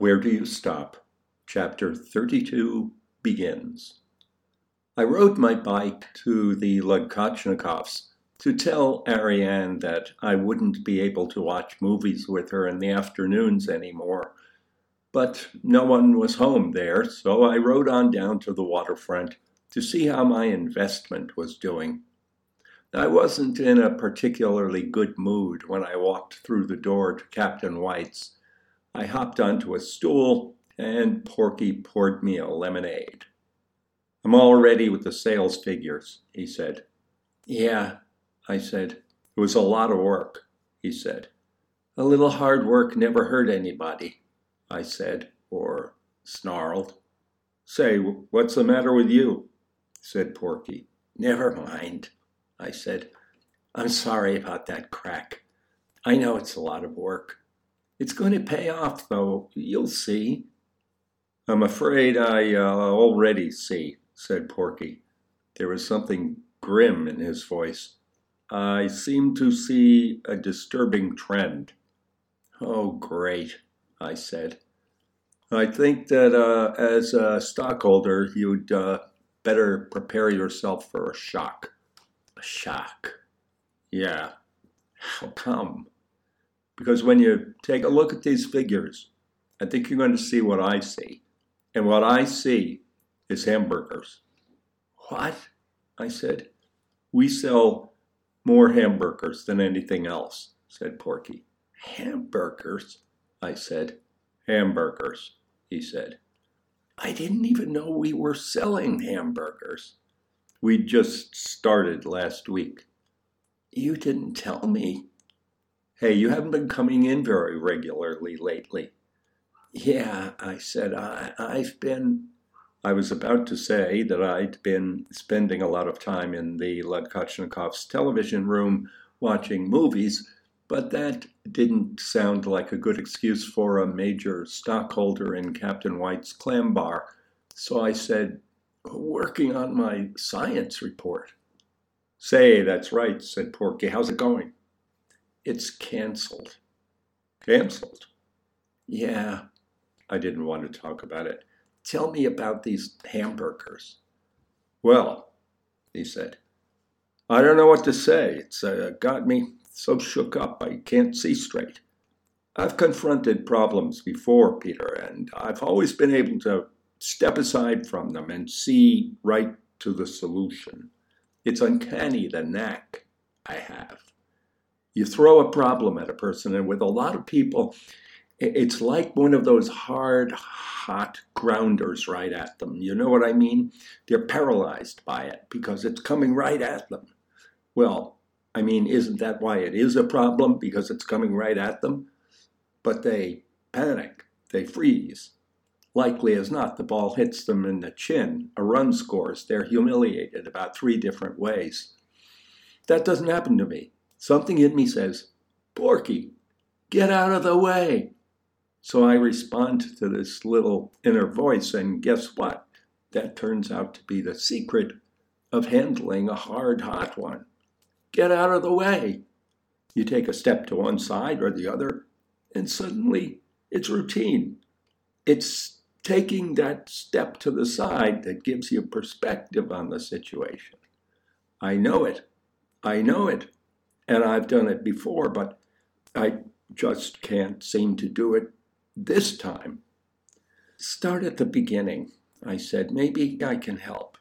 Where Do You Stop? Chapter 32 begins. I rode my bike to the Lodkochnikovs to tell Ariane that I wouldn't be able to watch movies with her in the afternoons anymore. But no one was home there, so I rode on down to the waterfront to see how my investment was doing. I wasn't in a particularly good mood when I walked through the door to Captain White's I hopped onto a stool, and Porky poured me a lemonade. I'm all ready with the sales figures, he said. Yeah, I said. It was a lot of work, he said. A little hard work never hurt anybody, I said, or snarled. Say, what's the matter with you? said Porky. Never mind, I said. I'm sorry about that crack. I know it's a lot of work. It's going to pay off, though. You'll see. I'm afraid I uh, already see, said Porky. There was something grim in his voice. I seem to see a disturbing trend. Oh, great, I said. I think that uh, as a stockholder, you'd uh, better prepare yourself for a shock. A shock? Yeah. How come? Because when you take a look at these figures, I think you're going to see what I see. And what I see is hamburgers. What? I said. We sell more hamburgers than anything else, said Porky. Hamburgers? I said. Hamburgers, he said. I didn't even know we were selling hamburgers. We just started last week. You didn't tell me, Hey, you haven't been coming in very regularly lately. Yeah, I said, I, I've been. I was about to say that I'd been spending a lot of time in the Lodkochnikov's television room watching movies, but that didn't sound like a good excuse for a major stockholder in Captain White's clam bar. So I said, working on my science report. Say, that's right, said Porky. How's it going? It's canceled. Canceled? Yeah, I didn't want to talk about it. Tell me about these hamburgers. Well, he said, I don't know what to say. It's uh, got me so shook up I can't see straight. I've confronted problems before, Peter, and I've always been able to step aside from them and see right to the solution. It's uncanny the knack I have. You throw a problem at a person, and with a lot of people, it's like one of those hard, hot grounders right at them. You know what I mean? They're paralyzed by it because it's coming right at them. Well, I mean, isn't that why it is a problem? Because it's coming right at them? But they panic, they freeze. Likely as not, the ball hits them in the chin, a run scores, they're humiliated about three different ways. That doesn't happen to me. Something in me says, Porky, get out of the way. So I respond to this little inner voice, and guess what? That turns out to be the secret of handling a hard, hot one. Get out of the way. You take a step to one side or the other, and suddenly it's routine. It's taking that step to the side that gives you perspective on the situation. I know it. I know it and I've done it before, but I just can't seem to do it this time. Start at the beginning, I said. Maybe I can help.